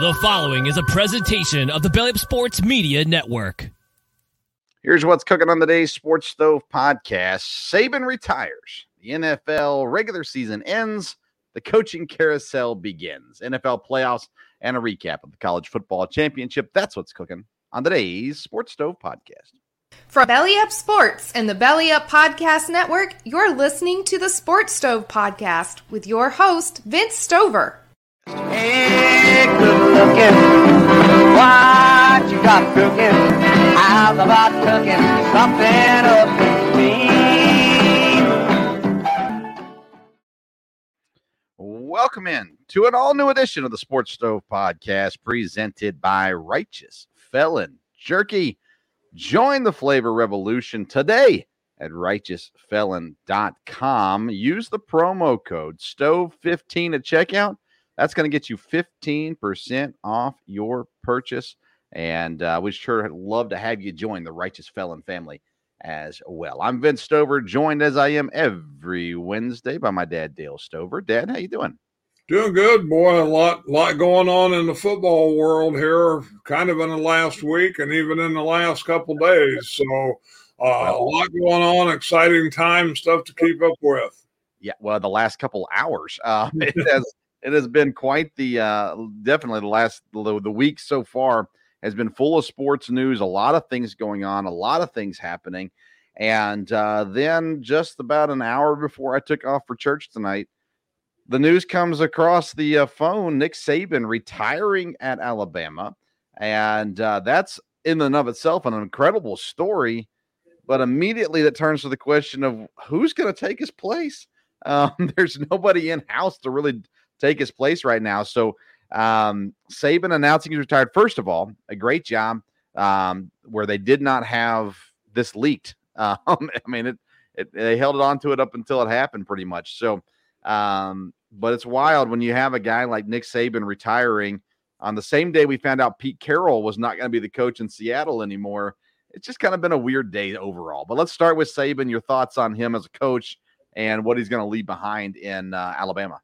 The following is a presentation of the Belly Up Sports Media Network. Here's what's cooking on the day's Sports Stove podcast. Saban retires. The NFL regular season ends. The coaching carousel begins. NFL playoffs and a recap of the college football championship. That's what's cooking on today's Sports Stove podcast. From Belly Up Sports and the Belly Up Podcast Network, you're listening to the Sports Stove Podcast with your host, Vince Stover. Hey, good looking. What you got cooking? How's about cooking something up? Welcome in to an all new edition of the Sports Stove podcast presented by Righteous Felon Jerky. Join the flavor revolution today at righteousfelon.com. Use the promo code STOVE15 at checkout. That's going to get you 15% off your purchase. And uh, we sure love to have you join the Righteous Felon family as well. I'm Vince Stover, joined as I am every Wednesday by my dad, Dale Stover. Dad, how you doing? Doing good, boy. A lot, lot going on in the football world here, kind of in the last week and even in the last couple days. So, uh, a lot going on, exciting time, stuff to keep up with. Yeah, well, the last couple hours, uh, it has it has been quite the uh, definitely the last the, the week so far has been full of sports news, a lot of things going on, a lot of things happening, and uh, then just about an hour before I took off for church tonight the news comes across the uh, phone Nick Saban retiring at Alabama. And uh, that's in and of itself an incredible story. But immediately that turns to the question of who's going to take his place. Um, there's nobody in house to really take his place right now. So um, Saban announcing he's retired. First of all, a great job um, where they did not have this leaked. Um, I mean, it, it, they held it on to it up until it happened pretty much. So um, but it's wild when you have a guy like Nick Saban retiring on the same day we found out Pete Carroll was not going to be the coach in Seattle anymore. It's just kind of been a weird day overall. But let's start with Saban. Your thoughts on him as a coach and what he's going to leave behind in uh, Alabama.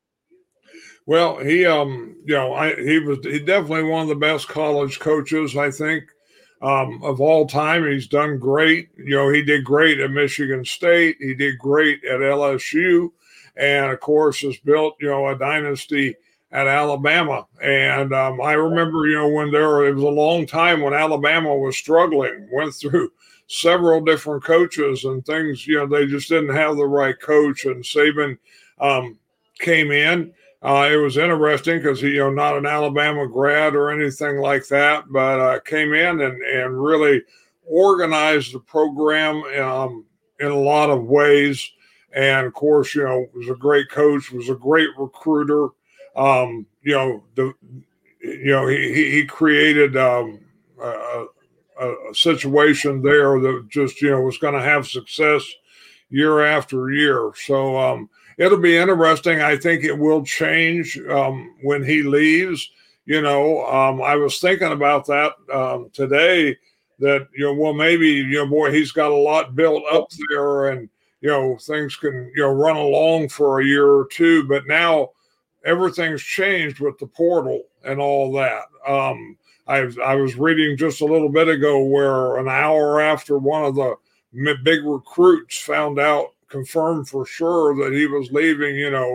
Well, he, um, you know, I, he was he definitely one of the best college coaches I think um, of all time. He's done great. You know, he did great at Michigan State. He did great at LSU and of course has built you know a dynasty at Alabama. And um, I remember you know when there it was a long time when Alabama was struggling, went through several different coaches and things. You know they just didn't have the right coach, and Saban um, came in. Uh, it was interesting because he, you know, not an Alabama grad or anything like that, but uh, came in and and really organized the program um, in a lot of ways and of course, you know, was a great coach, was a great recruiter. Um, you know, the, you know, he he created um, a, a, situation there that just you know was going to have success year after year. So um, it'll be interesting. I think it will change um, when he leaves. You know, um, I was thinking about that um, today. That you know, well, maybe you know, boy, he's got a lot built up there, and you know things can you know run along for a year or two but now everything's changed with the portal and all that um, I, I was reading just a little bit ago where an hour after one of the big recruits found out confirmed for sure that he was leaving, you know,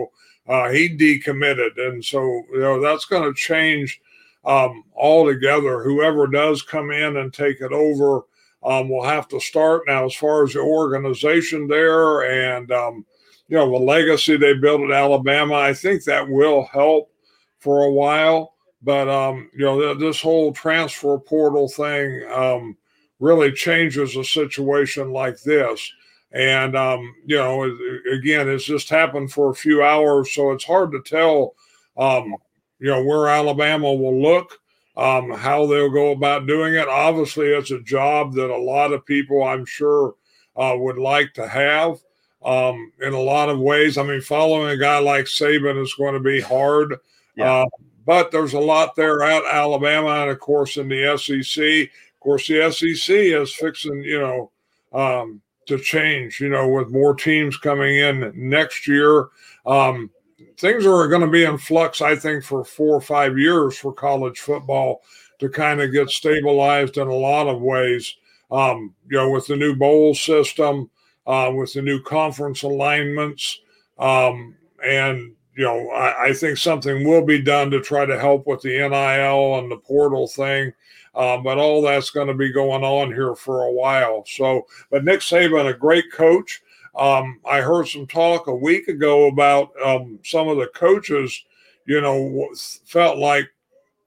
uh, he decommitted. And so, you know, that's going to change um, altogether. Whoever does come in and take it over um, will have to start now as far as the organization there and, um, you know, the legacy they built at Alabama. I think that will help for a while. But, um, you know, th- this whole transfer portal thing um, really changes a situation like this. And, um, you know, again, it's just happened for a few hours. So it's hard to tell, um, you know, where Alabama will look, um, how they'll go about doing it. Obviously, it's a job that a lot of people, I'm sure, uh, would like to have um, in a lot of ways. I mean, following a guy like Saban is going to be hard. Yeah. Uh, but there's a lot there at Alabama, and of course in the SEC. Of course, the SEC is fixing, you know, um, to change, you know, with more teams coming in next year. Um, things are going to be in flux, I think, for four or five years for college football to kind of get stabilized in a lot of ways. Um, you know, with the new bowl system, uh, with the new conference alignments, um, and you know, I, I, think something will be done to try to help with the NIL and the portal thing. Um, but all that's going to be going on here for a while. So, but Nick Saban, a great coach. Um, I heard some talk a week ago about um, some of the coaches, you know, felt like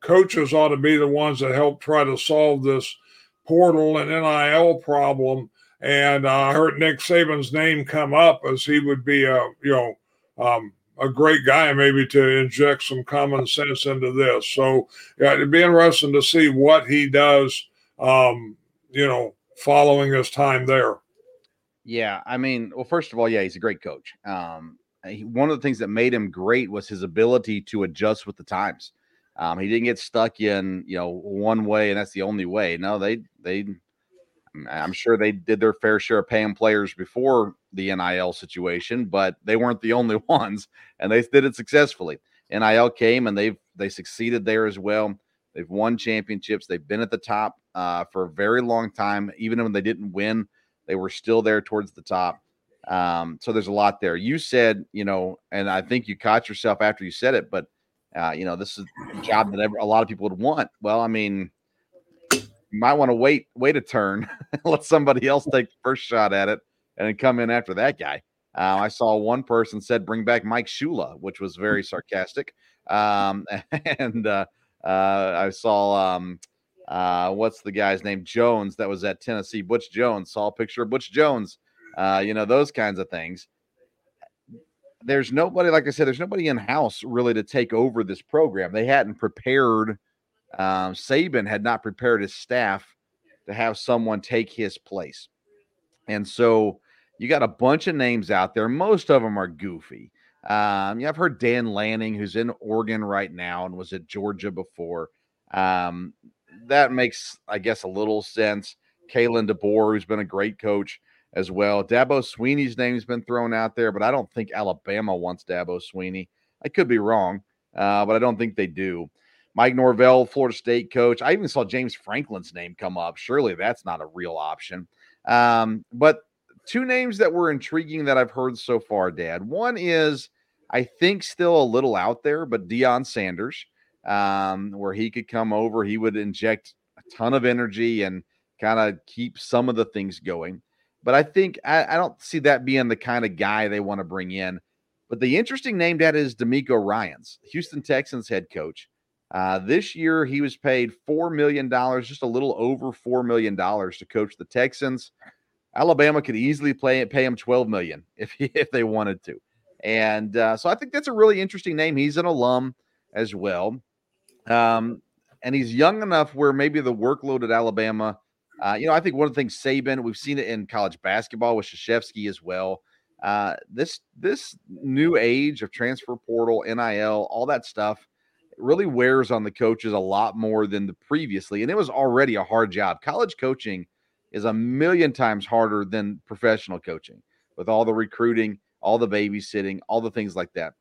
coaches ought to be the ones that help try to solve this portal and NIL problem. And uh, I heard Nick Saban's name come up as he would be a, you know, um, a great guy maybe to inject some common sense into this. So yeah, it'd be interesting to see what he does. Um, you know, following his time there. Yeah, I mean, well, first of all, yeah, he's a great coach. Um, he, one of the things that made him great was his ability to adjust with the times. Um, he didn't get stuck in you know one way and that's the only way. No, they they I'm sure they did their fair share of paying players before the NIL situation, but they weren't the only ones, and they did it successfully. NIL came and they've they succeeded there as well. They've won championships. They've been at the top uh, for a very long time. Even when they didn't win, they were still there towards the top. Um, so there's a lot there. You said, you know, and I think you caught yourself after you said it, but uh, you know, this is a job that a lot of people would want. Well, I mean, might want to wait, wait a turn, let somebody else take the first shot at it, and then come in after that guy. Uh, I saw one person said, "Bring back Mike Shula," which was very sarcastic. Um, and uh, uh, I saw um, uh, what's the guy's name? Jones that was at Tennessee. Butch Jones saw a picture of Butch Jones. Uh, you know those kinds of things. There's nobody, like I said, there's nobody in house really to take over this program. They hadn't prepared um, Saban had not prepared his staff to have someone take his place. And so you got a bunch of names out there. Most of them are goofy. Um, yeah, I've heard Dan Lanning, who's in Oregon right now and was at Georgia before. Um, that makes, I guess, a little sense. Kalen DeBoer, who's been a great coach as well. Dabo Swinney's name's been thrown out there, but I don't think Alabama wants Dabo Swinney. I could be wrong, uh, but I don't think they do. Mike Norvell, Florida State coach. I even saw James Franklin's name come up. Surely that's not a real option. Um, but two names that were intriguing that I've heard so far, Dad. One is, I think, still a little out there, but Deion Sanders, um, where he could come over, he would inject a ton of energy and kind of keep some of the things going. But I think I, I don't see that being the kind of guy they want to bring in. But the interesting name, Dad, is DeMeco Ryans, Houston Texans head coach. Uh, this year, he was paid $4 million, just a little over $4 million to coach the Texans. Alabama could easily play, pay him 12 million if, if they wanted to. And uh, so I think that's a really interesting name. He's an alum as well. Um, and he's young enough where maybe the workload at Alabama, uh, you know, I think one of the things Saban, we've seen it in college basketball with Krzyzewski as well. Uh, this this new age of transfer portal, NIL, all that stuff really wears on the coaches a lot more than the previously. And it was already a hard job. College coaching is a million times harder than professional coaching with all the recruiting, all the babysitting, all the things like that.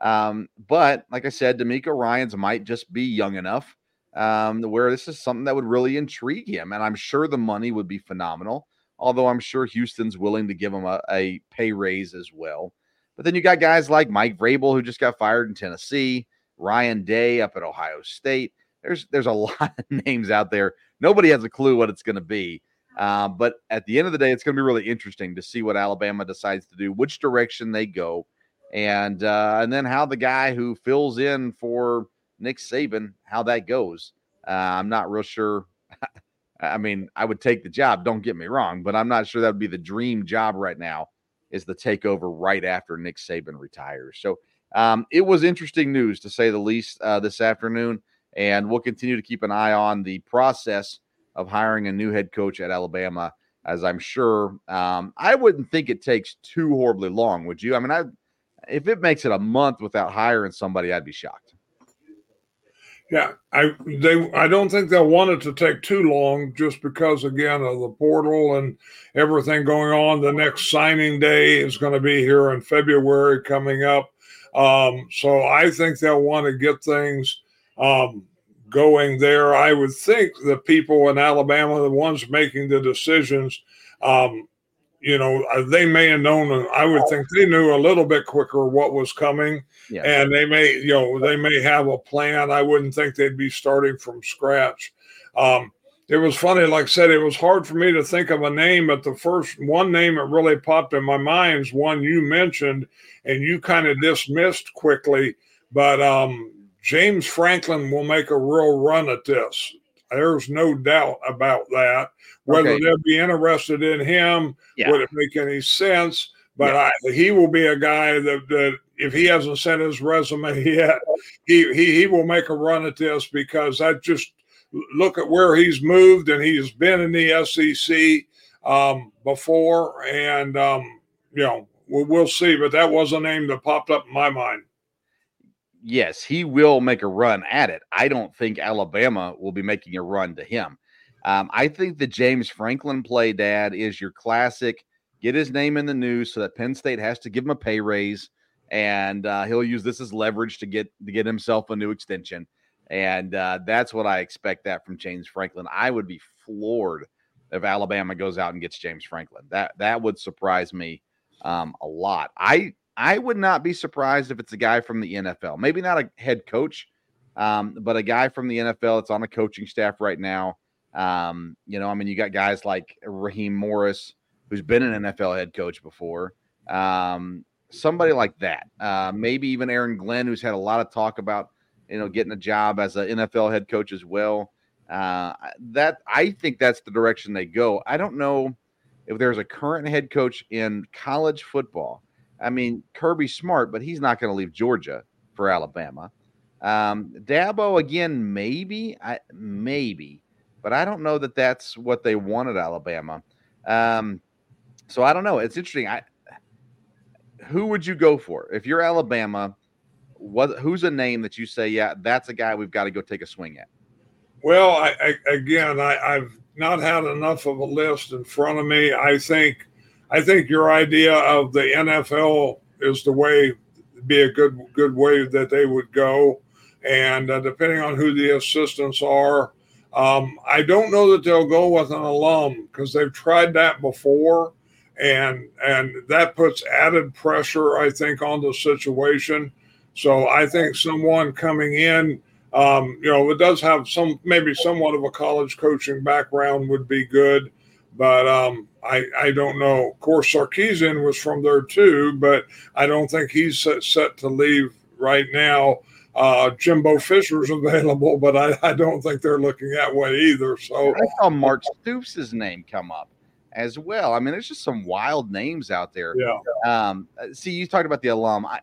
Um, but like I said, DeMeco Ryans might just be young enough um, where this is something that would really intrigue him. And I'm sure the money would be phenomenal. although I'm sure Houston's willing to give him a, a pay raise as well. But then you got guys like Mike Vrabel, who just got fired in Tennessee, Ryan Day up at Ohio State. There's there's a lot of names out there. Nobody has a clue what it's going to be. Uh, but at the end of the day, it's going to be really interesting to see what Alabama decides to do, which direction they go, and uh, and then how the guy who fills in for Nick Saban, how that goes. Uh, I'm not real sure. I mean, I would take the job. Don't get me wrong, but I'm not sure that would be the dream job right now. Is the takeover right after Nick Saban retires? So um, it was interesting news to say the least uh, this afternoon, and we'll continue to keep an eye on the process of hiring a new head coach at Alabama. As I'm sure, um, I wouldn't think it takes too horribly long. Would you? I mean, I if it makes it a month without hiring somebody, I'd be shocked. Yeah, I they I don't think they'll want it to take too long, just because again of the portal and everything going on. The next signing day is going to be here in February coming up, um, so I think they'll want to get things um, going there. I would think the people in Alabama, the ones making the decisions, um, you know, uh, they may have known, uh, I would think they knew a little bit quicker what was coming. Yeah. And they may, you know, they may have a plan. I wouldn't think they'd be starting from scratch. Um, it was funny, like I said, it was hard for me to think of a name, but the first one name that really popped in my mind is one you mentioned and you kind of dismissed quickly. But um, James Franklin will make a real run at this. There's no doubt about that. Whether okay. they'll be interested in him, yeah. would it make any sense? But yeah. I, he will be a guy that, that if he hasn't sent his resume yet, he, he he will make a run at this because that just look at where he's moved and he's been in the SEC um, before, and um, you know we'll, we'll see. But that was a name that popped up in my mind yes, he will make a run at it. I don't think Alabama will be making a run to him. Um, I think the James Franklin play, Dad, is your classic. Get his name in the news so that Penn State has to give him a pay raise, and uh, he'll use this as leverage to get to get himself a new extension. And uh, that's what I expect that from James Franklin. I would be floored if Alabama goes out and gets James Franklin. That that would surprise me um, a lot. I I would not be surprised if it's a guy from the NFL. Maybe not a head coach, um, but a guy from the NFL that's on a coaching staff right now. Um, you know, I mean, you got guys like Raheem Morris, who's been an NFL head coach before. Um, somebody like that. Uh, maybe even Aaron Glenn, who's had a lot of talk about, you know, getting a job as an NFL head coach as well. Uh, that I think that's the direction they go. I don't know if there's a current head coach in college football I mean, Kirby Smart, but he's not going to leave Georgia for Alabama. Um, Dabo again, maybe, I maybe, but I don't know that that's what they wanted Alabama. Um, so I don't know. It's interesting. I who would you go for if you're Alabama? What who's a name that you say, yeah, that's a guy we've got to go take a swing at? Well, I, I again, I, I've not had enough of a list in front of me. I think I think your idea of the NFL is the way be a good good way that they would go, and uh, depending on who the assistants are, um, I don't know that they'll go with an alum because they've tried that before, and and that puts added pressure, I think, on the situation. So I think someone coming in, um, you know, it does have some maybe somewhat of a college coaching background would be good, but um, I, I don't know. Of course, Sarkisian was from there too, but I don't think he's set, set to leave right now. Uh, Jimbo Fisher's available, but I, I don't think they're looking that way either. So I saw Mark Stoops' name come up as well. I mean, there's just some wild names out there. Yeah. Um, see, you talked about the alum. I,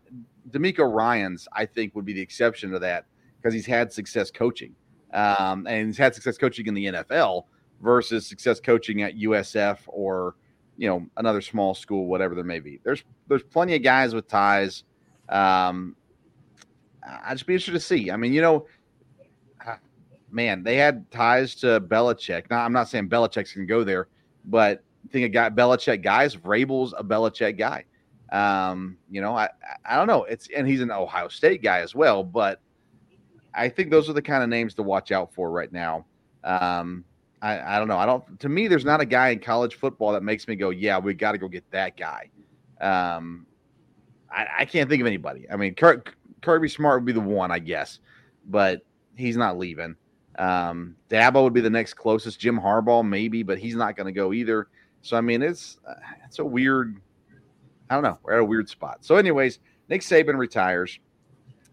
DeMeco Ryans, I think, would be the exception to that because he's had success coaching, um, and he's had success coaching in the NFL versus success coaching at USF or you know another small school, whatever there may be. There's there's plenty of guys with ties. Um, I'd just be interested to see. I mean, you know, uh, man, they had ties to Belichick. Now, I'm not saying Belichick's can go there, but think a guy Belichick guys. Vrabel's a Belichick guy. Um, you know, I I don't know. It's and he's an Ohio State guy as well, but I think those are the kind of names to watch out for right now. Um, I, I don't know. I don't. To me, there's not a guy in college football that makes me go, "Yeah, we got to go get that guy." Um, I, I can't think of anybody. I mean, Kirk, Kirby Smart would be the one, I guess, but he's not leaving. Um, Dabo would be the next closest. Jim Harbaugh, maybe, but he's not going to go either. So I mean, it's uh, it's a weird. I don't know. We're at a weird spot. So, anyways, Nick Saban retires.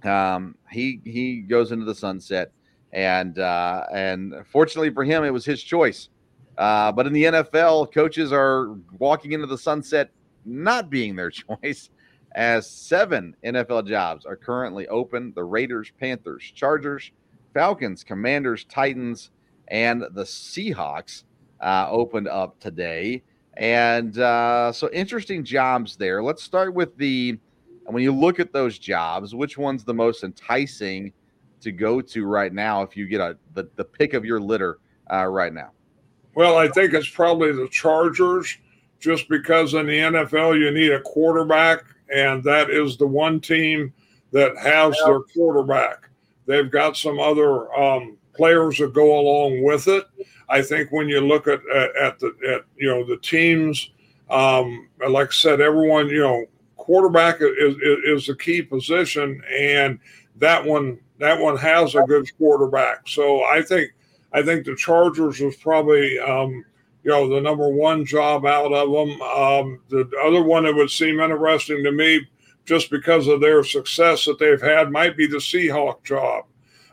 Um, he he goes into the sunset and uh, and fortunately for him, it was his choice. Uh, but in the NFL, coaches are walking into the sunset not being their choice, as seven NFL jobs are currently open: the Raiders, Panthers, Chargers, Falcons, Commanders, Titans, and the Seahawks uh, opened up today. And uh, so interesting jobs there. Let's start with the. When you look at those jobs, which one's the most enticing? to go to right now if you get a the, the pick of your litter uh, right now? Well, I think it's probably the Chargers, just because in the NFL you need a quarterback, and that is the one team that has their quarterback. They've got some other um, players that go along with it. I think when you look at at, the at you know the teams, um, like I said, everyone you know quarterback is, is, is the key position, and that one that one has a good quarterback. So I think I think the Chargers was probably um, you know the number one job out of them. Um, the other one that would seem interesting to me, just because of their success that they've had, might be the Seahawk job.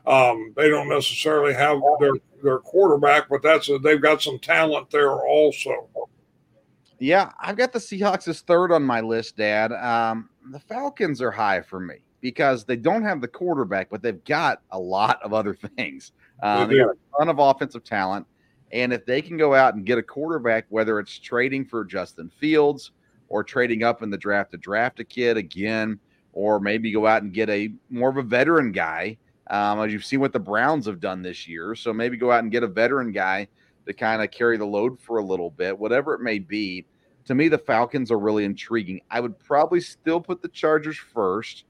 Um, they don't necessarily have their their quarterback, but that's a, they've got some talent there also. Yeah, I've got the Seahawks as third on my list, Dad. Um, the Falcons are high for me because they don't have the quarterback, but they've got a lot of other things. Um, they, they got a ton of offensive talent. And if they can go out and get a quarterback, whether it's trading for Justin Fields or trading up in the draft to draft a kid again, or maybe go out and get a more of a veteran guy, um, as you've seen what the Browns have done this year. So maybe go out and get a veteran guy to kind of carry the load for a little bit, whatever it may be. To me, the Falcons are really intriguing. I would probably still put the Chargers first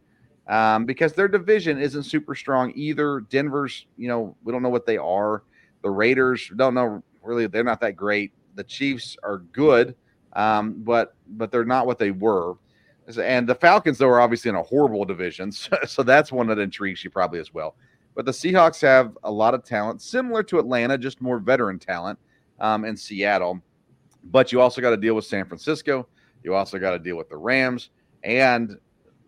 um, because their division isn't super strong either. Denver's, you know, we don't know what they are. The Raiders don't know really; they're not that great. The Chiefs are good, um, but but they're not what they were. And the Falcons, though, are obviously in a horrible division, so, so that's one that intrigues you probably as well. But the Seahawks have a lot of talent, similar to Atlanta, just more veteran talent um, in Seattle. But you also got to deal with San Francisco. You also got to deal with the Rams. And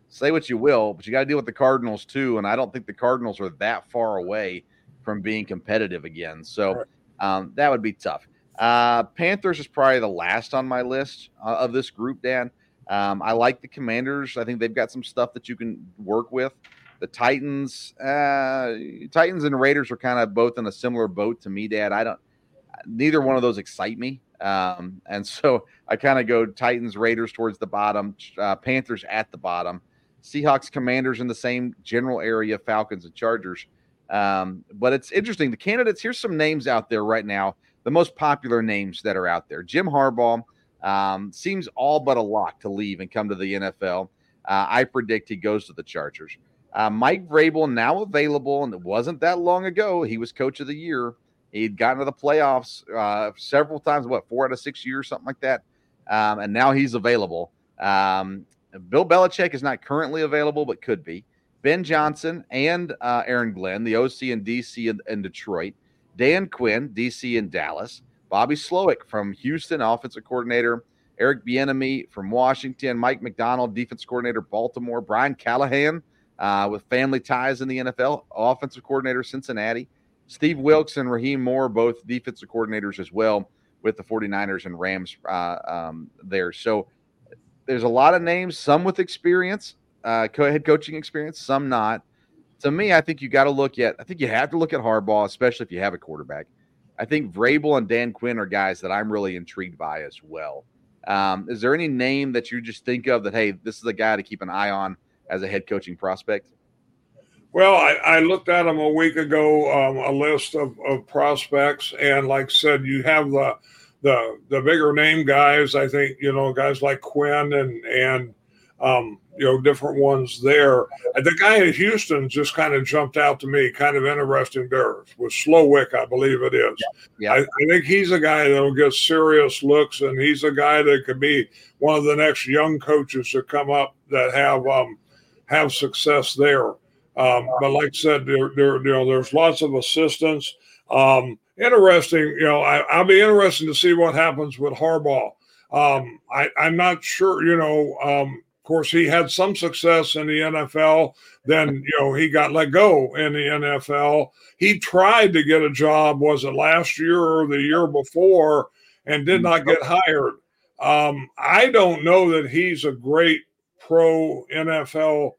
say what you will, but you got to deal with the Cardinals too. And I don't think the Cardinals are that far away from being competitive again. So um, that would be tough. Uh, Panthers is probably the last on my list uh, of this group, Dan. Um, I like the Commanders. I think they've got some stuff that you can work with. The Titans, uh, Titans and Raiders are kind of both in a similar boat to me, Dad. I don't. Neither one of those excite me, um, and so I kind of go Titans, Raiders towards the bottom, uh, Panthers at the bottom. Seahawks, Commanders in the same general area, Falcons and Chargers. Um, but it's interesting. The candidates, here's some names out there right now, the most popular names that are out there. Jim Harbaugh um, seems all but a lock to leave and come to the NFL. Uh, I predict he goes to the Chargers. Uh, Mike Vrabel now available, and it wasn't that long ago. He was coach of the year. He'd gotten to the playoffs uh, several times, what, four out of six years, something like that. Um, and now he's available. Um, Bill Belichick is not currently available, but could be. Ben Johnson and uh, Aaron Glenn, the OC and DC in, and, Detroit. Dan Quinn, DC in Dallas. Bobby Slowik from Houston, offensive coordinator. Eric Bieniemy from Washington. Mike Macdonald, defense coordinator, Baltimore. Brian Callahan uh, with family ties in the NFL, offensive coordinator, Cincinnati. Steve Wilks and Raheem Moore, both defensive coordinators as well with the 49ers and Rams uh, um, there. So there's a lot of names, some with experience, uh, head coaching experience, some not. To me, I think you got to look at. I think you have to look at Harbaugh, especially if you have a quarterback. I think Vrabel and Dan Quinn are guys that I'm really intrigued by as well. Um, is there any name that you just think of that? Hey, this is a guy to keep an eye on as a head coaching prospect. Well, I, I looked at him a week ago, um, a list of, of prospects, and like I said, you have the the the bigger name guys. I think you know guys like Quinn and and um, you know, different ones there. The guy in Houston just kind of jumped out to me, kind of interesting there with Slowik, I believe it is. Yeah. I, I, think he's a guy that'll get serious looks, and he's a guy that could be one of the next young coaches to come up that have um, have success there. Um, but like I said, there, there, you know, there's lots of assistants. Um, interesting, you know, I, will be interested to see what happens with Harbaugh. Um, I, am not sure, you know, um, of course, he had some success in the NFL. Then, you know, he got let go in the NFL. He tried to get a job, was it last year or the year before, and did not get hired. Um, I don't know that he's a great pro NFL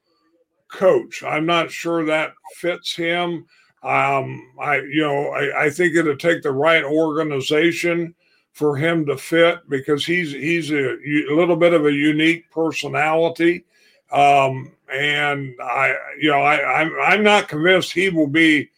coach. I'm not sure that fits him. Um, I, you know, I, I think it'll take the right organization for him to fit because he's he's a, a little bit of a unique personality, um, and I you know I I'm I'm not convinced he will be,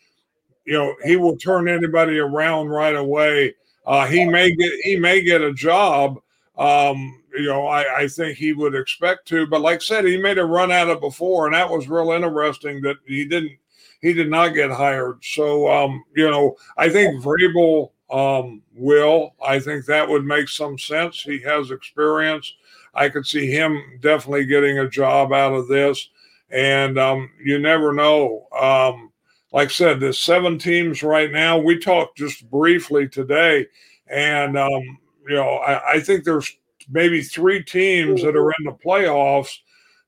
you know, he will turn anybody around right away. Uh, he may get he may get a job. Um, you know, I, I think he would expect to, but like I said, he made a run at it before, and that was real interesting that he didn't he did not get hired. So um, you know, I think Vrabel um, will. I think that would make some sense. He has experience. I could see him definitely getting a job out of this. And um, you never know. Um, like I said, there's seven teams right now. We talked just briefly today, and um, you know, I, I think there's maybe three teams that are in the playoffs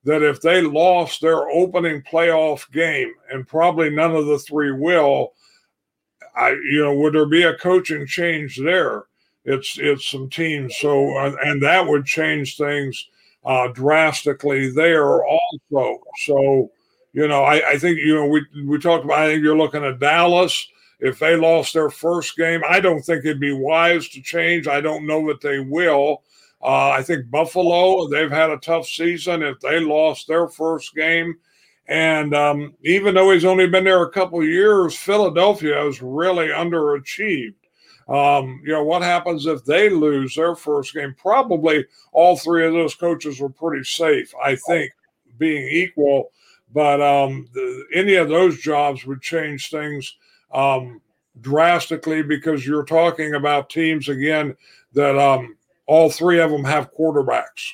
that if they lost their opening playoff game, and probably none of the three will, I, you know, would there be a coaching change there? It's it's some teams, so and that would change things uh, drastically there also. So, you know, I, I think you know we we talked about. I think you're looking at Dallas. If they lost their first game, I don't think it'd be wise to change. I don't know that they will. Uh, I think Buffalo, they've had a tough season. If they lost their first game, and um, even though he's only been there a couple years, Philadelphia has really underachieved. Um, you know, what happens if they lose their first game? Probably all three of those coaches were pretty safe, I think, being equal. But um, the, any of those jobs would change things um, drastically because you're talking about teams, again, that um, all three of them have quarterbacks.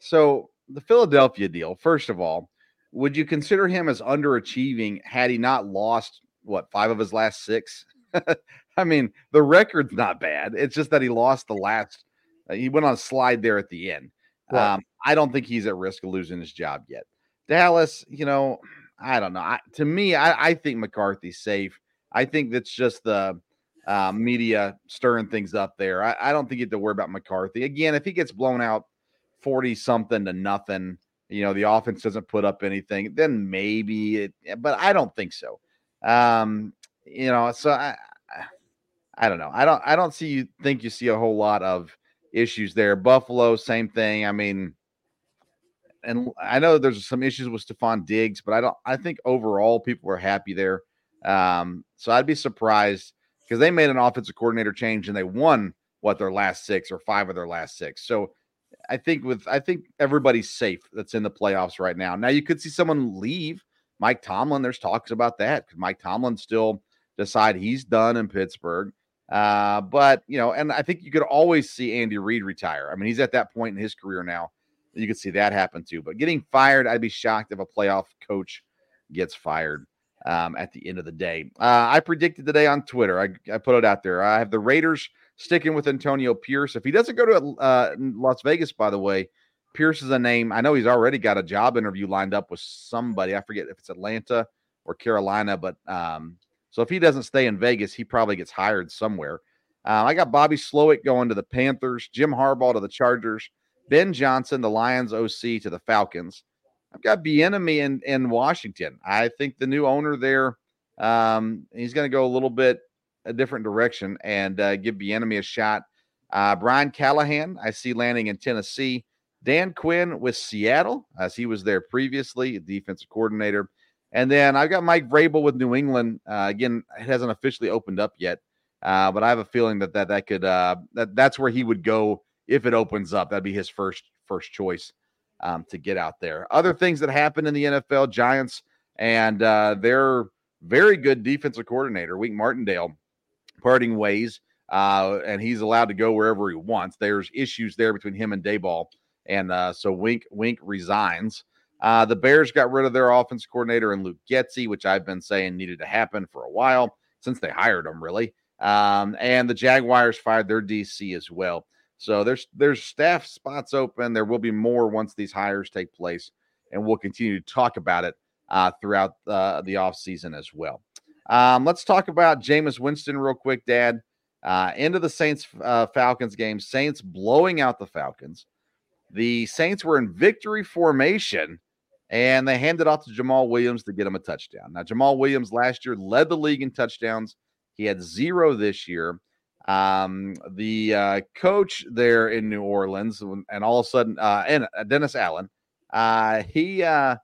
So the Philadelphia deal, first of all, would you consider him as underachieving had he not lost what five of his last six? I mean, the record's not bad. It's just that he lost the last. Uh, he went on a slide there at the end. Right. Um, I don't think he's at risk of losing his job yet. Dallas, you know, I don't know. I, to me, I, I, think McCarthy's safe. I think that's just the uh, media stirring things up there. I, I don't think you have to worry about McCarthy again. If he gets blown out forty something to nothing, you know, the offense doesn't put up anything, then maybe it, but I don't think so. Um, you know, so I, I don't know. I don't, I don't see you think you see a whole lot of issues there. Buffalo, same thing. I mean, and I know there's some issues with Stefon Diggs, but I don't, I think overall people were happy there. Um, so I'd be surprised because they made an offensive coordinator change and they won what their last six or five of their last six. So I think with I think everybody's safe that's in the playoffs right now. Now you could see someone leave. Mike Tomlin, there's talks about that because Mike Tomlin still decide he's done in Pittsburgh. Uh, but you know, and I think you could always see Andy Reid retire. I mean, he's at that point in his career now. You could see that happen too. But getting fired, I'd be shocked if a playoff coach gets fired um, at the end of the day. Uh, I predicted today on Twitter. I, I put it out there. I have the Raiders sticking with Antonio Pierce. If he doesn't go to uh, Las Vegas, by the way, Pierce is a name. I know he's already got a job interview lined up with somebody. I forget if it's Atlanta or Carolina, but um, so if he doesn't stay in Vegas, he probably gets hired somewhere. Uh, I got Bobby Slowik going to the Panthers, Jim Harbaugh to the Chargers, Ben Johnson, the Lions OC to the Falcons. I've got Bieniemy in in Washington. I think the new owner there, um, he's going to go a little bit a different direction and uh, give Bieniemy a shot. Uh, Brian Callahan, I see landing in Tennessee. Dan Quinn with Seattle, as he was there previously, defensive coordinator. And then I've got Mike Vrabel with New England. Uh, again, it hasn't officially opened up yet, uh, but I have a feeling that that that could uh, that that's where he would go if it opens up. That'd be his first first choice. um, to get out there. Other things that happened in the NFL, Giants and uh, their very good defensive coordinator, Wink Martindale, parting ways, uh, and he's allowed to go wherever he wants. There's issues there between him and Daboll, and uh, so Wink Wink resigns. Uh, the Bears got rid of their offense coordinator and Luke Getsy, which I've been saying needed to happen for a while since they hired him, really. Um, and the Jaguars fired their DC as well. So there's there's staff spots open. There will be more once these hires take place, and we'll continue to talk about it uh, throughout uh, the off season as well. Um, let's talk about Jameis Winston real quick, Dad. Uh, into the Saints uh, Falcons game. Saints blowing out the Falcons. The Saints were in victory formation, and they handed off to Jamaal Williams to get him a touchdown. Now Jamaal Williams last year led the league in touchdowns. He had zero this year. Um, the uh, coach there in New Orleans, and all of a sudden, uh, and uh, Dennis Allen, uh, he uh,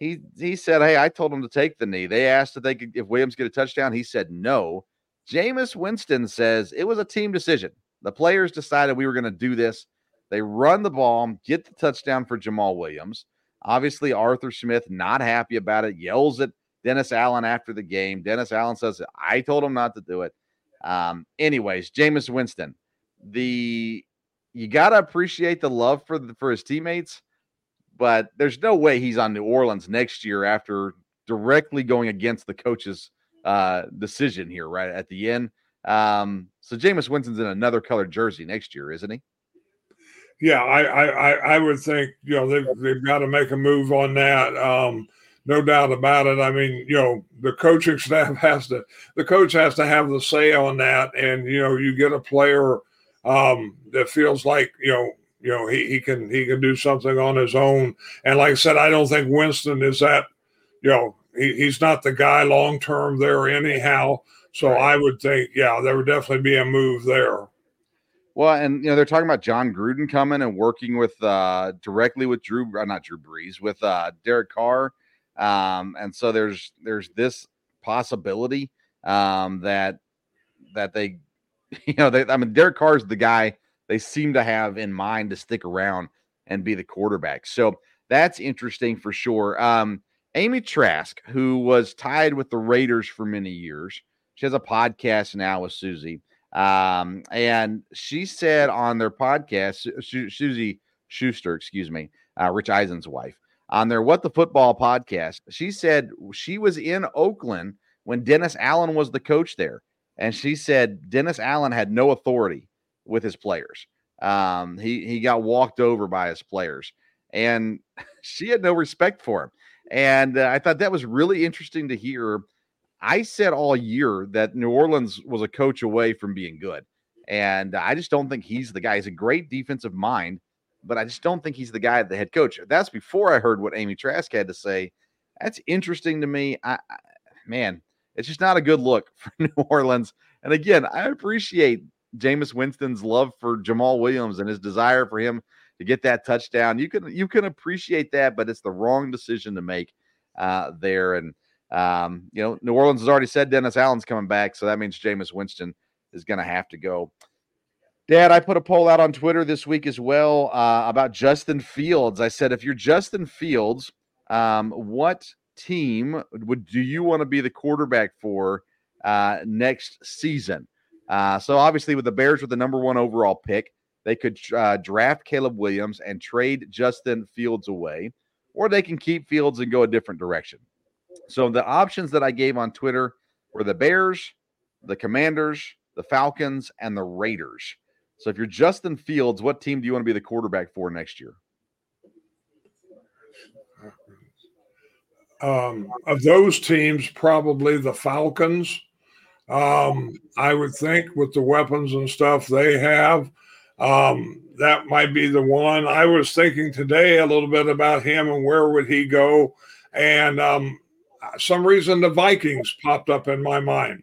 he he said, "Hey, I told him to take the knee." They asked if they could if Williams get a touchdown. He said no. Jameis Winston says it was a team decision. The players decided we were going to do this. They run the ball, get the touchdown for Jamaal Williams. Obviously, Arthur Smith not happy about it, yells at Dennis Allen after the game. Dennis Allen says, I told him not to do it. Um, anyways, Jameis Winston, the you gotta appreciate the love for the, for his teammates, but there's no way he's on New Orleans next year after directly going against the coach's uh, decision here right at the end. Um, so Jameis Winston's in another colored jersey next year, isn't he? Yeah, I I I would think you know they've they've got to make a move on that. Um, no doubt about it. I mean, you know, the coaching staff has to, the coach has to have the say on that. And, you know, you get a player um, that feels like, you know, you know, he, he can, he can do something on his own. And like I said, I don't think Winston is that, you know, he, he's not the guy long term there anyhow. So right. I would think, yeah, there would definitely be a move there. Well, and you know they're talking about Jon Gruden coming and working with uh directly with Drew, uh, not Drew Brees, with uh Derek Carr um, and so there's there's this possibility um, that that they, you know, they, I mean, Derek Carr is the guy they seem to have in mind to stick around and be the quarterback. So that's interesting for sure. Um, Amy Trask, who was tied with the Raiders for many years, she has a podcast now with Suzy. Um, and she said on their podcast, Su- Suzy Shuster, excuse me, uh, Rich Eisen's wife, on their What the Football podcast. She said she was in Oakland when Dennis Allen was the coach there. And she said Dennis Allen had no authority with his players. Um, he, he got walked over by his players, and she had no respect for him. And uh, I thought that was really interesting to hear. I said all year that New Orleans was a coach away from being good. And I just don't think he's the guy. He's a great defensive mind but I just don't think he's the guy, the head coach. That's before I heard what Amy Trask had to say. That's interesting to me. I, I, man, it's just not a good look for New Orleans. And again, I appreciate Jameis Winston's love for Jamaal Williams and his desire for him to get that touchdown. You can you can appreciate that, but it's the wrong decision to make uh, there. And um, you know, New Orleans has already said Dennis Allen's coming back, so that means Jameis Winston is going to have to go. Dad, I put a poll out on Twitter this week as well uh, about Justin Fields. I said, if you're Justin Fields, um, what team would do you want to be the quarterback for uh, next season? Uh, so obviously, with the Bears with the number one overall pick, they could uh, draft Caleb Williams and trade Justin Fields away, or they can keep Fields and go a different direction. So the options that I gave on Twitter were the Bears, the Commanders, the Falcons, and the Raiders. So if you're Justin Fields, what team do you want to be the quarterback for next year? Um, of those teams, probably the Falcons. Um, I would think with the weapons and stuff they have, um, that might be the one. I was thinking today a little bit about him and where would he go, and um, some reason the Vikings popped up in my mind.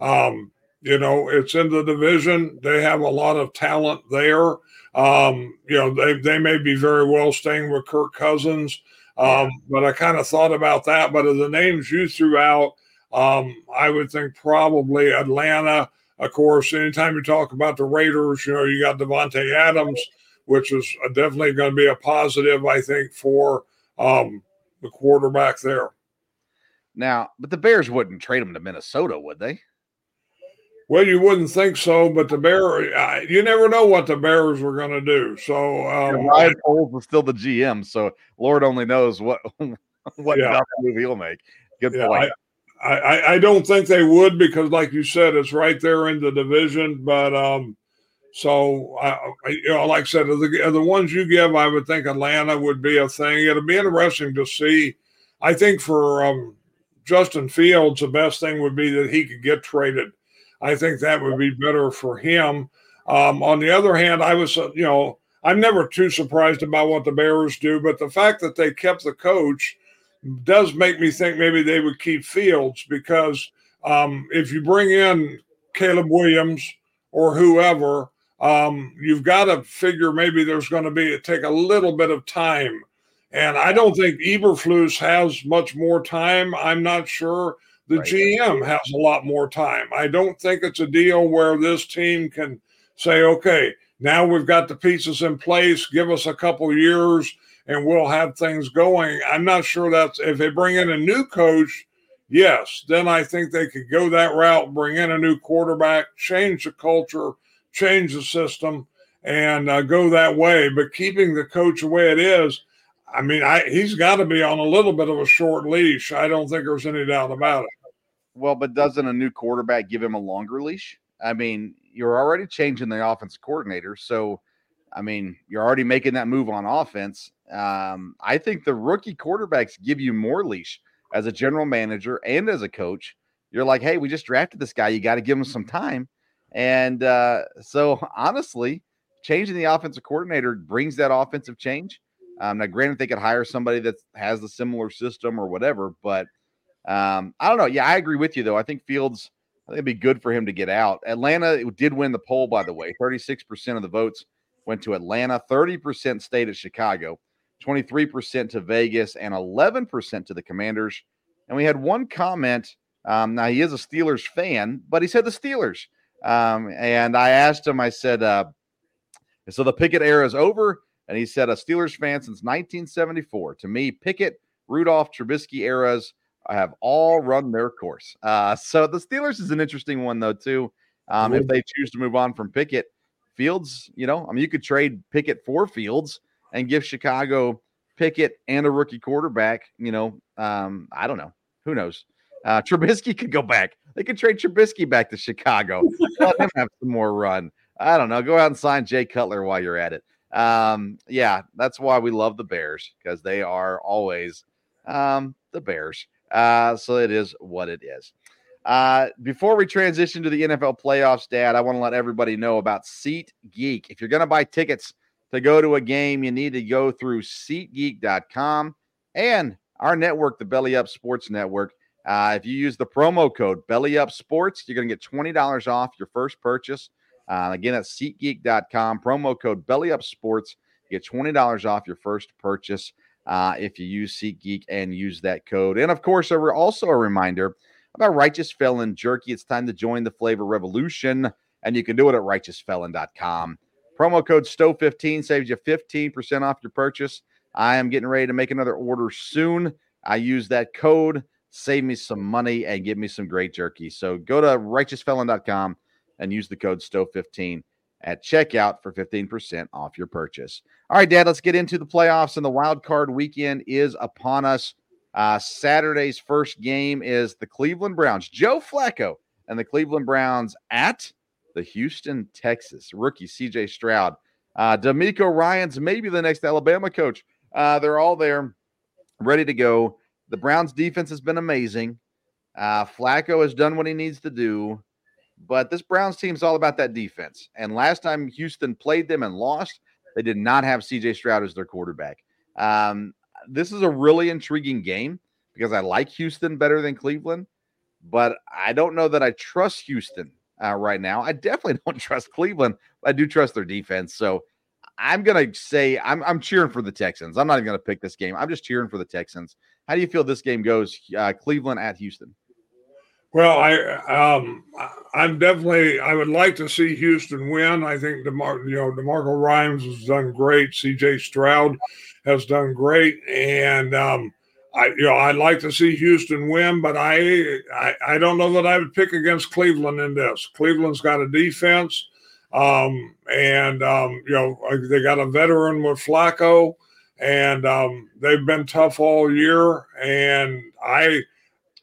Um, you know, it's in the division. They have a lot of talent there. Um, you know, they, they may be very well staying with Kirk Cousins. Um, but I kind of thought about that. But of the names you threw out, um, I would think probably Atlanta. Of course, anytime you talk about the Raiders, you know, you got Davante Adams. which is definitely going to be a positive, I think, for um, the quarterback there. Now, but the Bears wouldn't trade him to Minnesota, would they? Well, you wouldn't think so, but the Bears, you never know what the Bears were going to do. So um, Ryan Poles was still the GM, so Lord only knows what what yeah. move he'll make. Good yeah, point. I, I, I don't think they would because, like you said, it's right there in the division. But um, so I, you know, like I said, the the ones you give, I would think Atlanta would be a thing. It'll be interesting to see. I think for um, Justin Fields, the best thing would be that he could get traded I think that would be better for him. Um, on the other hand, I was, you know, I'm never too surprised about what the Bears do, but the fact that they kept the coach does make me think maybe they would keep Fields because um, if you bring in Caleb Williams or whoever, um, you've got to figure maybe there's going to be take a little bit of time. And I don't think Eberflus has much more time. I'm not sure. The right. GM has a lot more time. I don't think it's a deal where this team can say, okay, now we've got the pieces in place, give us a couple years and we'll have things going. I'm not sure that's if they bring in a new coach, yes, then I think they could go that route, bring in a new quarterback, change the culture, change the system, and uh, go that way. But keeping the coach the way it is, I mean, I, he's got to be on a little bit of a short leash. I don't think there's any doubt about it. Well, but doesn't a new quarterback give him a longer leash? I mean, you're already changing the offensive coordinator. So, I mean, you're already making that move on offense. Um, I think the rookie quarterbacks give you more leash as a general manager and as a coach. You're like, hey, we just drafted this guy. You got to give him some time. And uh, so, honestly, changing the offensive coordinator brings that offensive change. Um, now, granted, they could hire somebody that has a similar system or whatever, but um, I don't know. Yeah, I agree with you though. I think Fields, I think it'd be good for him to get out. Atlanta did win the poll, by the way. 36% of the votes went to Atlanta, 30% stayed at Chicago, 23% to Vegas, and 11% to the Commanders. And we had one comment. Um, now he is a Steelers fan, but he said the Steelers. Um, and I asked him, I said, uh, so the Pickett era is over. And he said, a Steelers fan since 1974. To me, Pickett, Rudolph, Trubisky eras have all run their course. Uh, so the Steelers is an interesting one, though, too. Um, if they choose to move on from Pickett, Fields, you know, I mean, you could trade Pickett for Fields and give Chicago Pickett and a rookie quarterback. You know, um, I don't know. Who knows? Uh, Trubisky could go back. They could trade Trubisky back to Chicago. Let him have some more run. I don't know. Go out and sign Jay Cutler while you're at it. Um, yeah, that's why we love the Bears because they are always um, the Bears. Uh, so it is what it is. Uh, before we transition to the NFL playoffs, Dad, I want to let everybody know about SeatGeek. If you're going to buy tickets to go to a game, you need to go through SeatGeek.com and our network, the Belly Up Sports Network. Uh, if you use the promo code Belly Up Sports, you're going to get twenty dollars off your first purchase. Uh, again, at SeatGeek.com, promo code Belly Up Sports, get twenty dollars off your first purchase uh, if you use SeatGeek and use that code. And of course, also a reminder about Righteous Felon Jerky. It's time to join the flavor revolution, and you can do it at righteousfelon.com. Promo code STOVE15 saves you 15% off your purchase. I am getting ready to make another order soon. I use that code, save me some money, and give me some great jerky. So go to righteousfelon.com and use the code STOVE15 at checkout for 15% off your purchase. All right, Dad, let's get into the playoffs, and the wild card weekend is upon us. Uh, Saturday's first game is the Cleveland Browns. Joe Flacco and the Cleveland Browns at the Houston, Texas. Rookie CJ Stroud. Uh, DeMeco Ryans, maybe the next Alabama coach. Uh, they're all there, ready to go. The Browns' defense has been amazing. Uh, Flacco has done what he needs to do. But this Browns team is all about that defense. And last time Houston played them and lost, they did not have CJ Stroud as their quarterback. Um, this is a really intriguing game because I like Houston better than Cleveland, but I don't know that I trust Houston uh, right now. I definitely don't trust Cleveland. I do trust their defense. So I'm gonna say I'm I'm cheering for the Texans. I'm not even gonna pick this game. I'm just cheering for the Texans. How do you feel this game goes? Uh, Cleveland at Houston. Well, I um, I'm definitely I would like to see Houston win. I think Demar you know DeMarco Ryans has done great. C.J. Stroud has done great, and um, I you know I'd like to see Houston win, but I, I I don't know that I would pick against Cleveland in this. Cleveland's got a defense, um, and um, you know they got a veteran with Flacco, and um, they've been tough all year, and I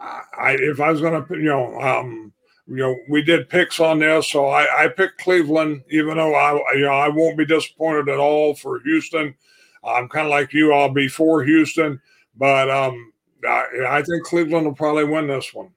I, if I was going to, you know, um, you know, we did picks on this, so I, I picked Cleveland, even though I, you know, I won't be disappointed at all for Houston. I'm kind of like you; I'll be for Houston, but um, I, I think Cleveland will probably win this one.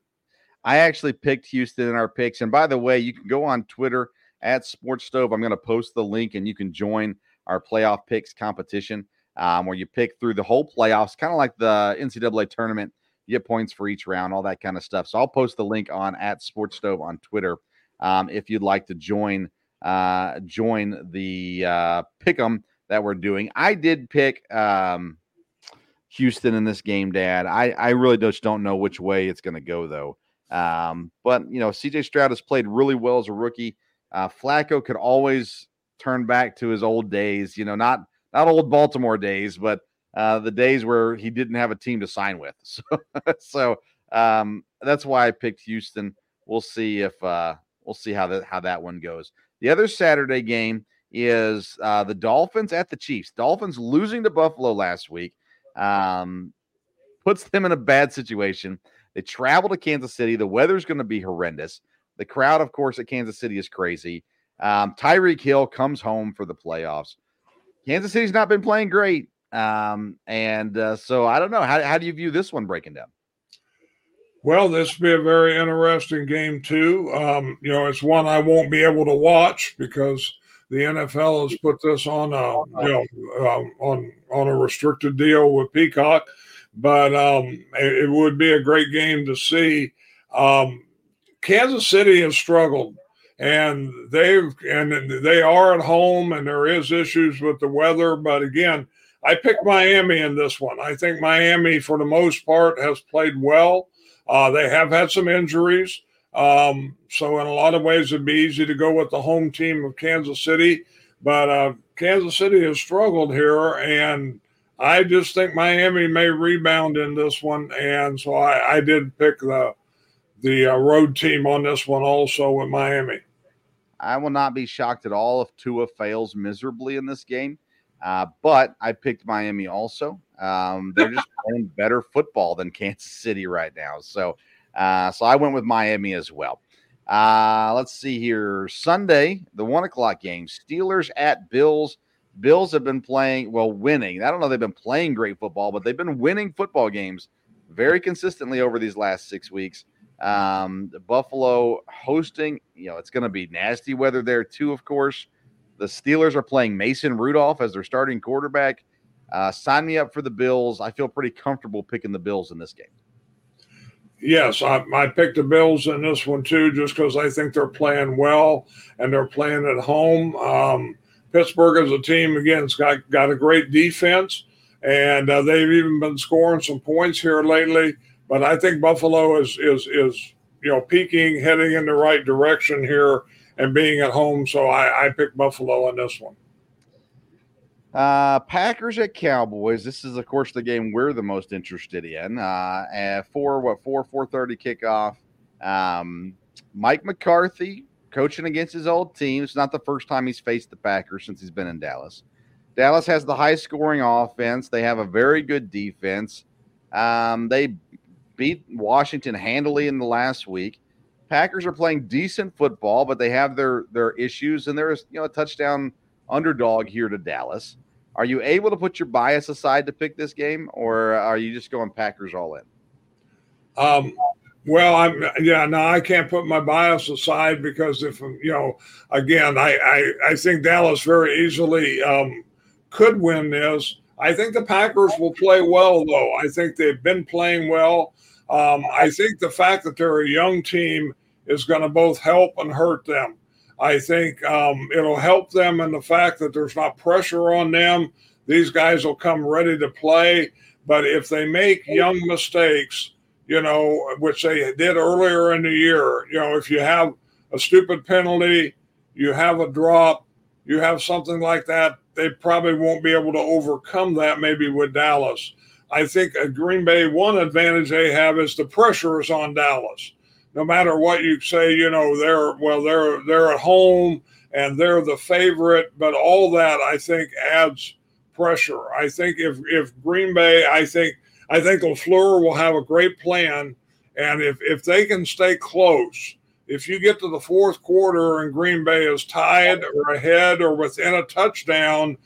I actually picked Houston in our picks, and by the way, you can go on Twitter at Sports Stove. I'm going to post the link, and you can join our playoff picks competition, um, where you pick through the whole playoffs, kind of like the NCAA tournament you get points for each round, all that kind of stuff. So I'll post the link on at Sports Stove on Twitter um, if you'd like to join uh, join the uh, pick'em that we're doing. I did pick um, Houston in this game, Dad. I I really just don't know which way it's going to go though. Um, but you know, CJ Stroud has played really well as a rookie. Uh, Flacco could always turn back to his old days. You know, not not old Baltimore days, but uh, the days where he didn't have a team to sign with. So, so um, that's why I picked Houston. We'll see if uh, we'll see how that how that one goes. The other Saturday game is uh, the Dolphins at the Chiefs. Dolphins losing to Buffalo last week um, puts them in a bad situation. They travel to Kansas City. The weather's going to be horrendous. The crowd, of course, at Kansas City is crazy. Um, Tyreek Hill comes home for the playoffs. Kansas City's not been playing great. Um, and uh, so I don't know. How, how do you view this one breaking down? Well, this will be a very interesting game too. Um, you know, it's one I won't be able to watch because the NFL has put this on a you know um, on on a restricted deal with Peacock. But um, it, it, would be a great game to see. Um, Kansas City has struggled, and they've and they are at home, and there is issues with the weather. But again, I picked Miami in this one. I think Miami, for the most part, has played well. Uh, they have had some injuries. Um, so, in a lot of ways, it'd be easy to go with the home team of Kansas City. But uh, Kansas City has struggled here. And I just think Miami may rebound in this one. And so I, I did pick the, the uh, road team on this one also with Miami. I will not be shocked at all if Tua fails miserably in this game. Uh, but I picked Miami also. Um, they're just playing better football than Kansas City right now. So, uh, so I went with Miami as well. Uh, let's see here. Sunday, the one o'clock game, Steelers at Bills. Bills have been playing, well, winning. I don't know they've been playing great football, but they've been winning football games very consistently over these last six weeks. Um, Buffalo hosting, you know, it's going to be nasty weather there too, of course. The Steelers are playing Mason Rudolph as their starting quarterback. Uh, sign me up for the Bills. I feel pretty comfortable picking the Bills in this game. Yes, I, I picked the Bills in this one too, just because I think they're playing well and they're playing at home. Um, Pittsburgh as a team again, has got got a great defense, and uh, they've even been scoring some points here lately. But I think Buffalo is is is you know peaking, heading in the right direction here and being at home. So I, I picked Buffalo on this one. Uh, Packers at Cowboys. This is, of course, the game we're the most interested in. Uh, at four what four four thirty kickoff. Um, Mike McCarthy coaching against his old team. It's not the first time he's faced the Packers since he's been in Dallas. Dallas has the high scoring offense. They have a very good defense. Um, they beat Washington handily in the last week. Packers are playing decent football, but they have their their issues, and there's you know a touchdown underdog here to Dallas. Are you able to put your bias aside to pick this game, or are you just going Packers all in? Um, well, I'm yeah. No, I can't put my bias aside because if you know, again, I I, I think Dallas very easily um, could win this. I think the Packers will play well, though. I think they've been playing well. Um, I think the fact that they're a young team is going to both help and hurt them. I think um, it'll help them in the fact that there's not pressure on them. These guys will come ready to play. But if they make young mistakes, you know, which they did earlier in the year. You know, if you have a stupid penalty, you have a drop, you have something like that, they probably won't be able to overcome that maybe with Dallas. I think Green Bay one advantage they have is the pressure is on Dallas. No matter what you say, you know, they're well, they're they're at home and they're the favorite, but all that I think adds pressure. I think if if Green Bay, I think I think LaFleur will have a great plan. And if, if they can stay close, if you get to the fourth quarter and Green Bay is tied or ahead or within a touchdown,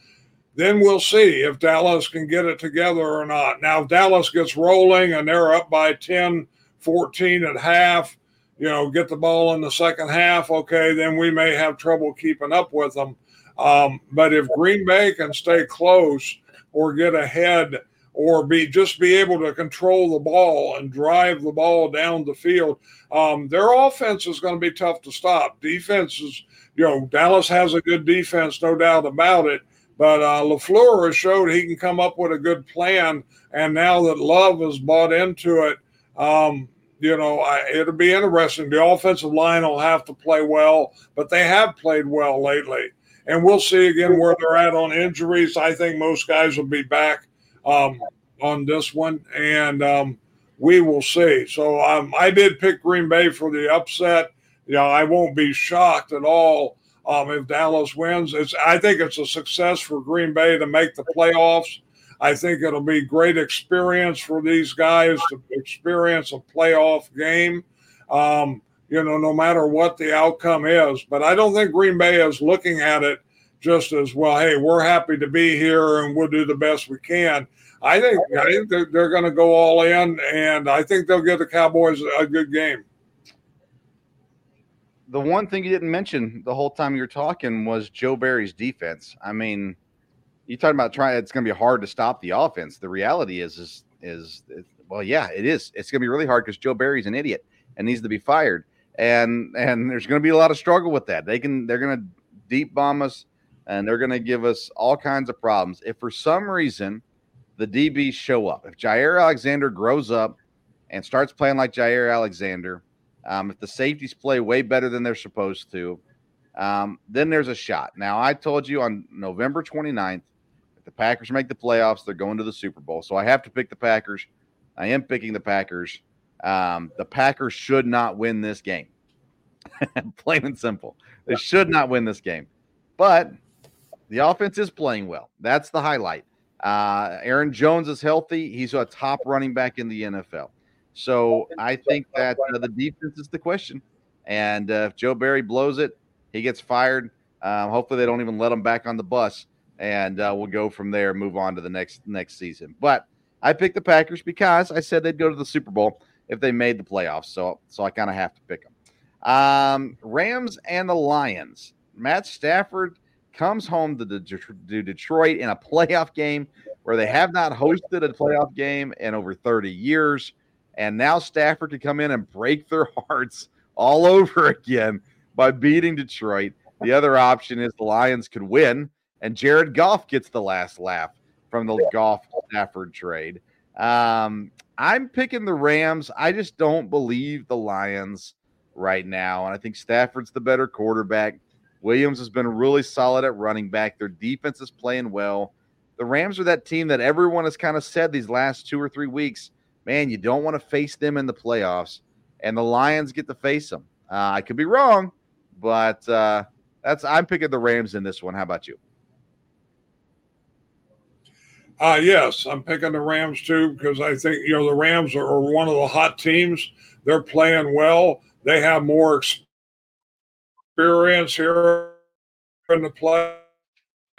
then we'll see if Dallas can get it together or not. Now, if Dallas gets rolling and they're up by 10, 14 at half, you know, get the ball in the second half, okay, then we may have trouble keeping up with them. Um, but if Green Bay can stay close or get ahead, or be just be able to control the ball and drive the ball down the field. Um, their offense is going to be tough to stop. Defense is, you know, Dallas has a good defense, no doubt about it. But uh, Lafleur has showed he can come up with a good plan, and now that Love has bought into it, um, you know, I, it'll be interesting. The offensive line will have to play well, but they have played well lately. And we'll see again where they're at on injuries. I think most guys will be back um, on this one, and um, we will see. So um, I did pick Green Bay for the upset. You know, I won't be shocked at all um, if Dallas wins. It's I think it's a success for Green Bay to make the playoffs. I think it'll be great experience for these guys to experience a playoff game. Um, you know, no matter what the outcome is. But I don't think Green Bay is looking at it just as well. Hey, we're happy to be here and we'll do the best we can. I think I think they're, they're going to go all in, and I think they'll give the Cowboys a good game. The one thing you didn't mention the whole time you were talking was Joe Barry's defense. I mean, you talking about trying. It's going to be hard to stop the offense. The reality is, is, is, well, yeah, it is. It's going to be really hard because Joe Barry's an idiot and needs to be fired. And and there's going to be a lot of struggle with that. They can they're going to deep bomb us and they're going to give us all kinds of problems. If for some reason the DBs show up, if Jaire Alexander grows up and starts playing like Jaire Alexander, um, if the safeties play way better than they're supposed to, um, then there's a shot. Now, I told you on November 29th, if the Packers make the playoffs, they're going to the Super Bowl. So I have to pick the Packers. I am picking the Packers. Um, the Packers should not win this game. Plain and simple. They should not win this game. But the offense is playing well. That's the highlight. Uh, Aaron Jones is healthy. He's a top running back in the NFL. So I think that uh, the defense is the question. And uh, if Joe Barry blows it, he gets fired. Um, hopefully, they don't even let him back on the bus, and uh, we'll go from there. Move on to the next next season. But I picked the Packers because I said they'd go to the Super Bowl if they made the playoffs. So so I kind of have to pick them. Um, Rams and the Lions. Matt Stafford comes home to, the, to Detroit in a playoff game where they have not hosted a playoff game in over 30 years. And now Stafford could come in and break their hearts all over again by beating Detroit. The other option is the Lions could win, and Jared Goff gets the last laugh from the Goff Stafford trade. Um, I'm picking the Rams. I just don't believe the Lions right now. And I think Stafford's the better quarterback. Williams has been really solid at running back. Their defense is playing well. The Rams are that team that everyone has kind of said these last two or three weeks, man, you don't want to face them in the playoffs. And the Lions get to face them. Uh, I could be wrong, but uh, that's I'm picking the Rams in this one. How about you? Uh, yes, I'm picking the Rams too because I think you know the Rams are, are one of the hot teams. They're playing well. They have more experience experience here in the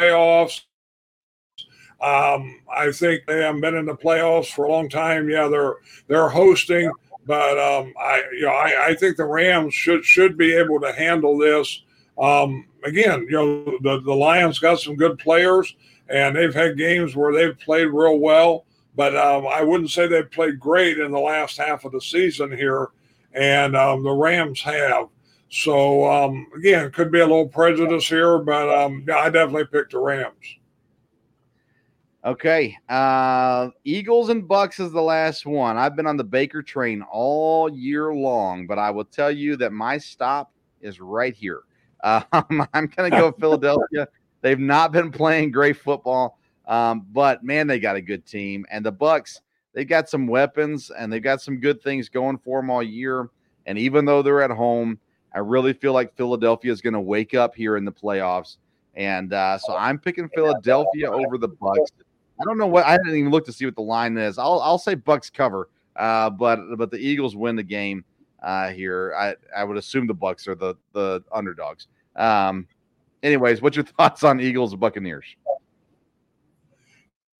playoffs. Um, I think they haven't been in the playoffs for a long time. Yeah, they're they're hosting, but um, I you know I, I think the Rams should should be able to handle this. Um, again, you know the the Lions got some good players, and they've had games where they've played real well. But um, I wouldn't say they've played great in the last half of the season here, and um, the Rams have. So um, again, could be a little prejudice here, but um, I definitely picked the Rams. Okay. Uh Eagles and Bucks is the last one. I've been on the Baker train all year long, but I will tell you that my stop is right here. Um, I'm going to go Philadelphia. They've not been playing great football, um, but man, they got a good team. And the Bucks, they've got some weapons and they've got some good things going for them all year. And even though they're at home, I really feel like Philadelphia is going to wake up here in the playoffs. And uh, so I'm picking Philadelphia over the Bucks. I don't know what I didn't even look to see what the line is. I'll I'll say Bucks cover, uh, but but the Eagles win the game uh, here. I I would assume the Bucks are the the underdogs. Um, anyways, what's your thoughts on Eagles Buccaneers?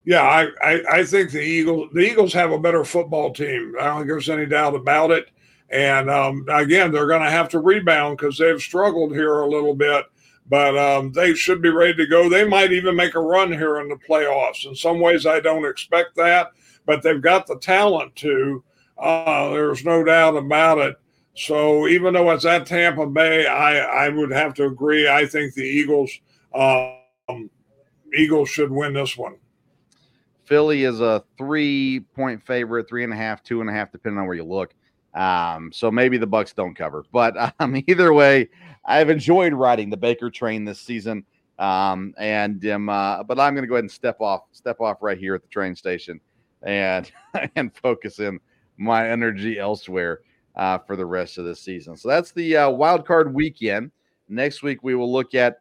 Yeah, I, I, I think the Eagles the Eagles have a better football team. I don't think there's any doubt about it. And um, again, they're going to have to rebound because they've struggled here a little bit. But um, they should be ready to go. They might even make a run here in the playoffs. In some ways, I don't expect that, but they've got the talent to. Uh, there's no doubt about it. So even though it's at Tampa Bay, I, I would have to agree. I think the Eagles um, Eagles should win this one. Philly is a three point favorite, three and a half, two and a half, depending on where you look. Um, so maybe the Bucks don't cover, but um, either way, I've enjoyed riding the Baker train this season. Um, and um, uh, but I'm going to go ahead and step off, step off right here at the train station, and and focus in my energy elsewhere uh, for the rest of the season. So that's the uh, wild card weekend. Next week we will look at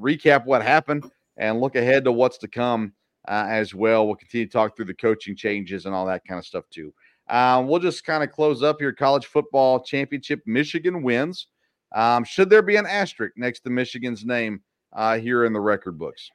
recap what happened and look ahead to what's to come uh, as well. We'll continue to talk through the coaching changes and all that kind of stuff too. Um, we'll just kind of close up here. College football championship, Michigan wins. Um, should there be an asterisk next to Michigan's name uh, here in the record books?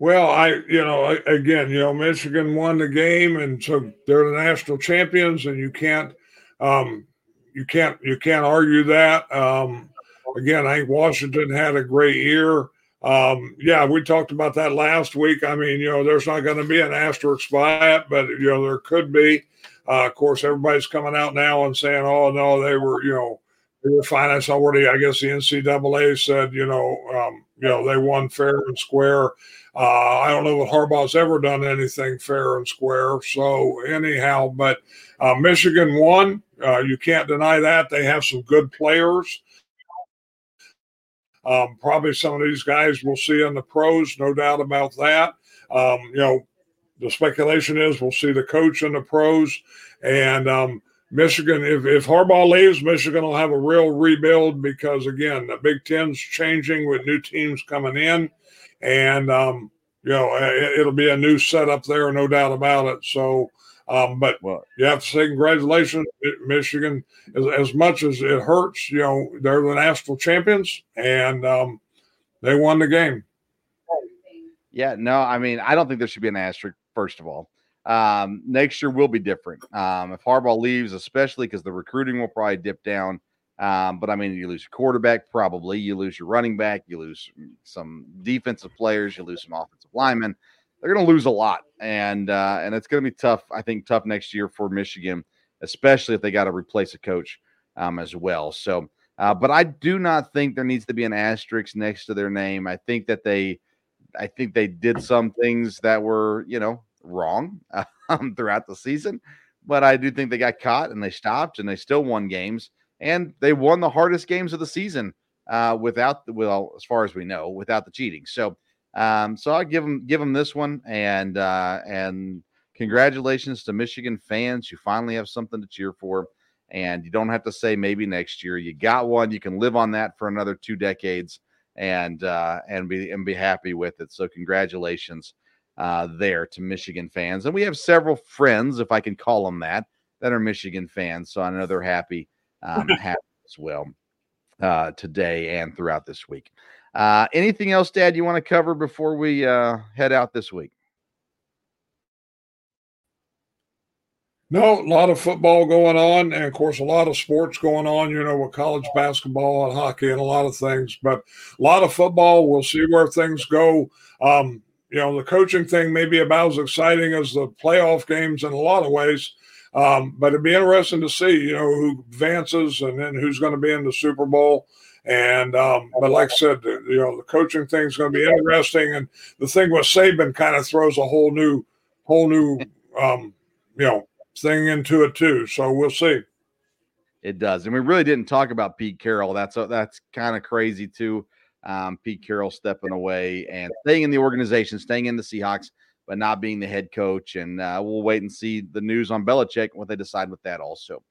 Well, I, you know, again, you know, Michigan won the game, and so they're the national champions, and you can't, um, you can't, you can't argue that. Um, again, I think Washington had a great year. Um, yeah, we talked about that last week. I mean, you know, there's not going to be an asterisk by it, but you know, there could be. Uh, of course, everybody's coming out now and saying, "Oh no, they were," you know, they were finalists already. I guess the NCAA said, you know, um, you know, they won fair and square. Uh, I don't know that Harbaugh's ever done anything fair and square. So anyhow, but uh, Michigan won. Uh, you can't deny that. They have some good players. Um, probably some of these guys we'll see in the pros, no doubt about that. Um, you know, the speculation is we'll see the coach in the pros. And um, Michigan, if, if Harbaugh leaves, Michigan will have a real rebuild because, again, the Big Ten's changing with new teams coming in. And, um, you know, it, will be a new setup there, no doubt about it. So, um, but well, you have to say congratulations, Michigan. As, as, much as it hurts, you know they're the national champions, and um, they won the game. Yeah, no, I mean I don't think there should be an asterisk. First of all, um, next year will be different. Um, if Harbaugh leaves, especially because the recruiting will probably dip down. Um, but I mean, you lose your quarterback, probably you lose your running back, you lose some defensive players, you lose some offensive linemen they're going to lose a lot, and uh, and it's going to be tough. I think tough next year for Michigan, especially if they got to replace a coach um, as well. So, uh, but I do not think there needs to be an asterisk next to their name. I think that they, I think they did some things that were you know wrong um, throughout the season, but I do think they got caught and they stopped and they still won games and they won the hardest games of the season uh, without well, as far as we know, without the cheating. So. Um, so I'll give them give them this one, and uh, and congratulations to Michigan fans. You finally have something to cheer for, and you don't have to say maybe next year. You got one. You can live on that for another two decades, and uh, and be and be happy with it. So congratulations uh, there to Michigan fans, and we have several friends, if I can call them that, that are Michigan fans. So I know they're happy, um, happy as well uh, today and throughout this week. Uh, anything else, Dad, you want to cover before we uh, head out this week? No, a lot of football going on, and of course, a lot of sports going on, you know, with college basketball and hockey and a lot of things. But a lot of football, we'll see where things go. Um, you know, the coaching thing may be about as exciting as the playoff games in a lot of ways. Um, but it'd be interesting to see, you know, who advances and then who's going to be in the Super Bowl And um, but like I said, you know, the coaching thing is going to be interesting, and the thing with Saban kind of throws a whole new, whole new, um, you know, thing into it too. So we'll see. It does, and we really didn't talk about Pete Carroll. That's that's kind of crazy too. Um, Pete Carroll stepping away and staying in the organization, staying in the Seahawks, but not being the head coach. And uh, we'll wait and see the news on Belichick what they decide with that also.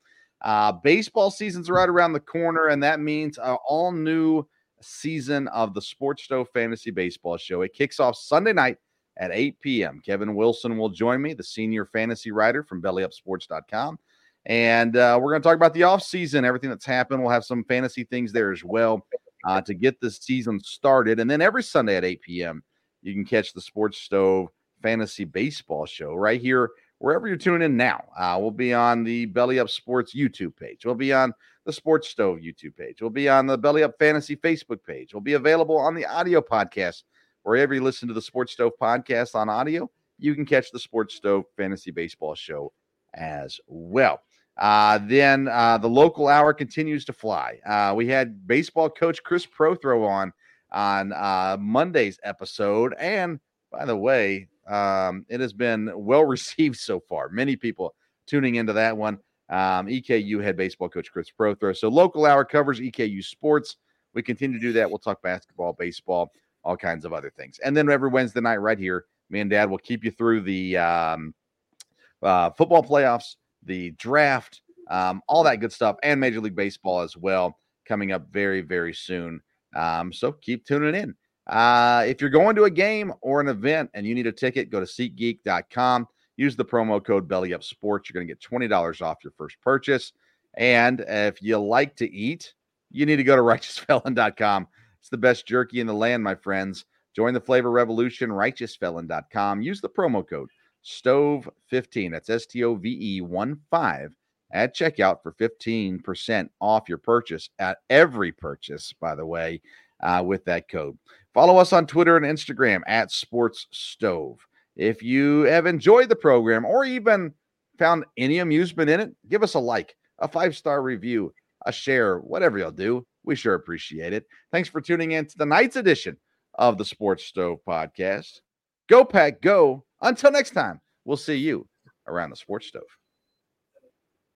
Uh, baseball season's right around the corner, and that means an all new season of the Sports Stove Fantasy Baseball Show. It kicks off Sunday night at 8 p.m. Kevin Wilson will join me, the senior fantasy writer from bellyupsports.com. And uh, we're going to talk about the offseason, everything that's happened. We'll have some fantasy things there as well uh, to get the season started. And then every Sunday at 8 p.m., you can catch the Sports Stove Fantasy Baseball Show right here wherever you're tuning in now. Uh, we'll be on the Belly Up Sports YouTube page. We'll be on the Sports Stove YouTube page. We'll be on the Belly Up Fantasy Facebook page. We'll be available on the audio podcast. Wherever you listen to the Sports Stove podcast on audio, you can catch the Sports Stove Fantasy Baseball Show as well. Uh, then uh, the local hour continues to fly. Uh, we had baseball coach Chris Prothro on on uh, Monday's episode, and by the way, um, it has been well received so far. Many people tuning into that one. Um, EKU head baseball coach Chris Prothro. So local hour covers EKU sports. We continue to do that. We'll talk basketball, baseball, all kinds of other things. And then every Wednesday night, right here, me and Dad will keep you through the um, uh, football playoffs, the draft, um, all that good stuff, and Major League Baseball as well, coming up very, very soon. Um, so keep tuning in. Uh, if you're going to a game or an event and you need a ticket, go to SeatGeek.com. Use the promo code BellyUpSports. You're going to get $20 off your first purchase. And if you like to eat, you need to go to RighteousFelon.com. It's the best jerky in the land, my friends. Join the flavor revolution, RighteousFelon.com. Use the promo code STOVE15. That's S T O V E 1 5 at checkout for 15% off your purchase at every purchase, by the way, uh, with that code. Follow us on Twitter and Instagram at Sports Stove. If you have enjoyed the program or even found any amusement in it, give us a like, a five star review, a share, whatever you'll do. We sure appreciate it. Thanks for tuning in to the night's edition of the Sports Stove podcast. Go, Pack, go. Until next time, we'll see you around the Sports Stove.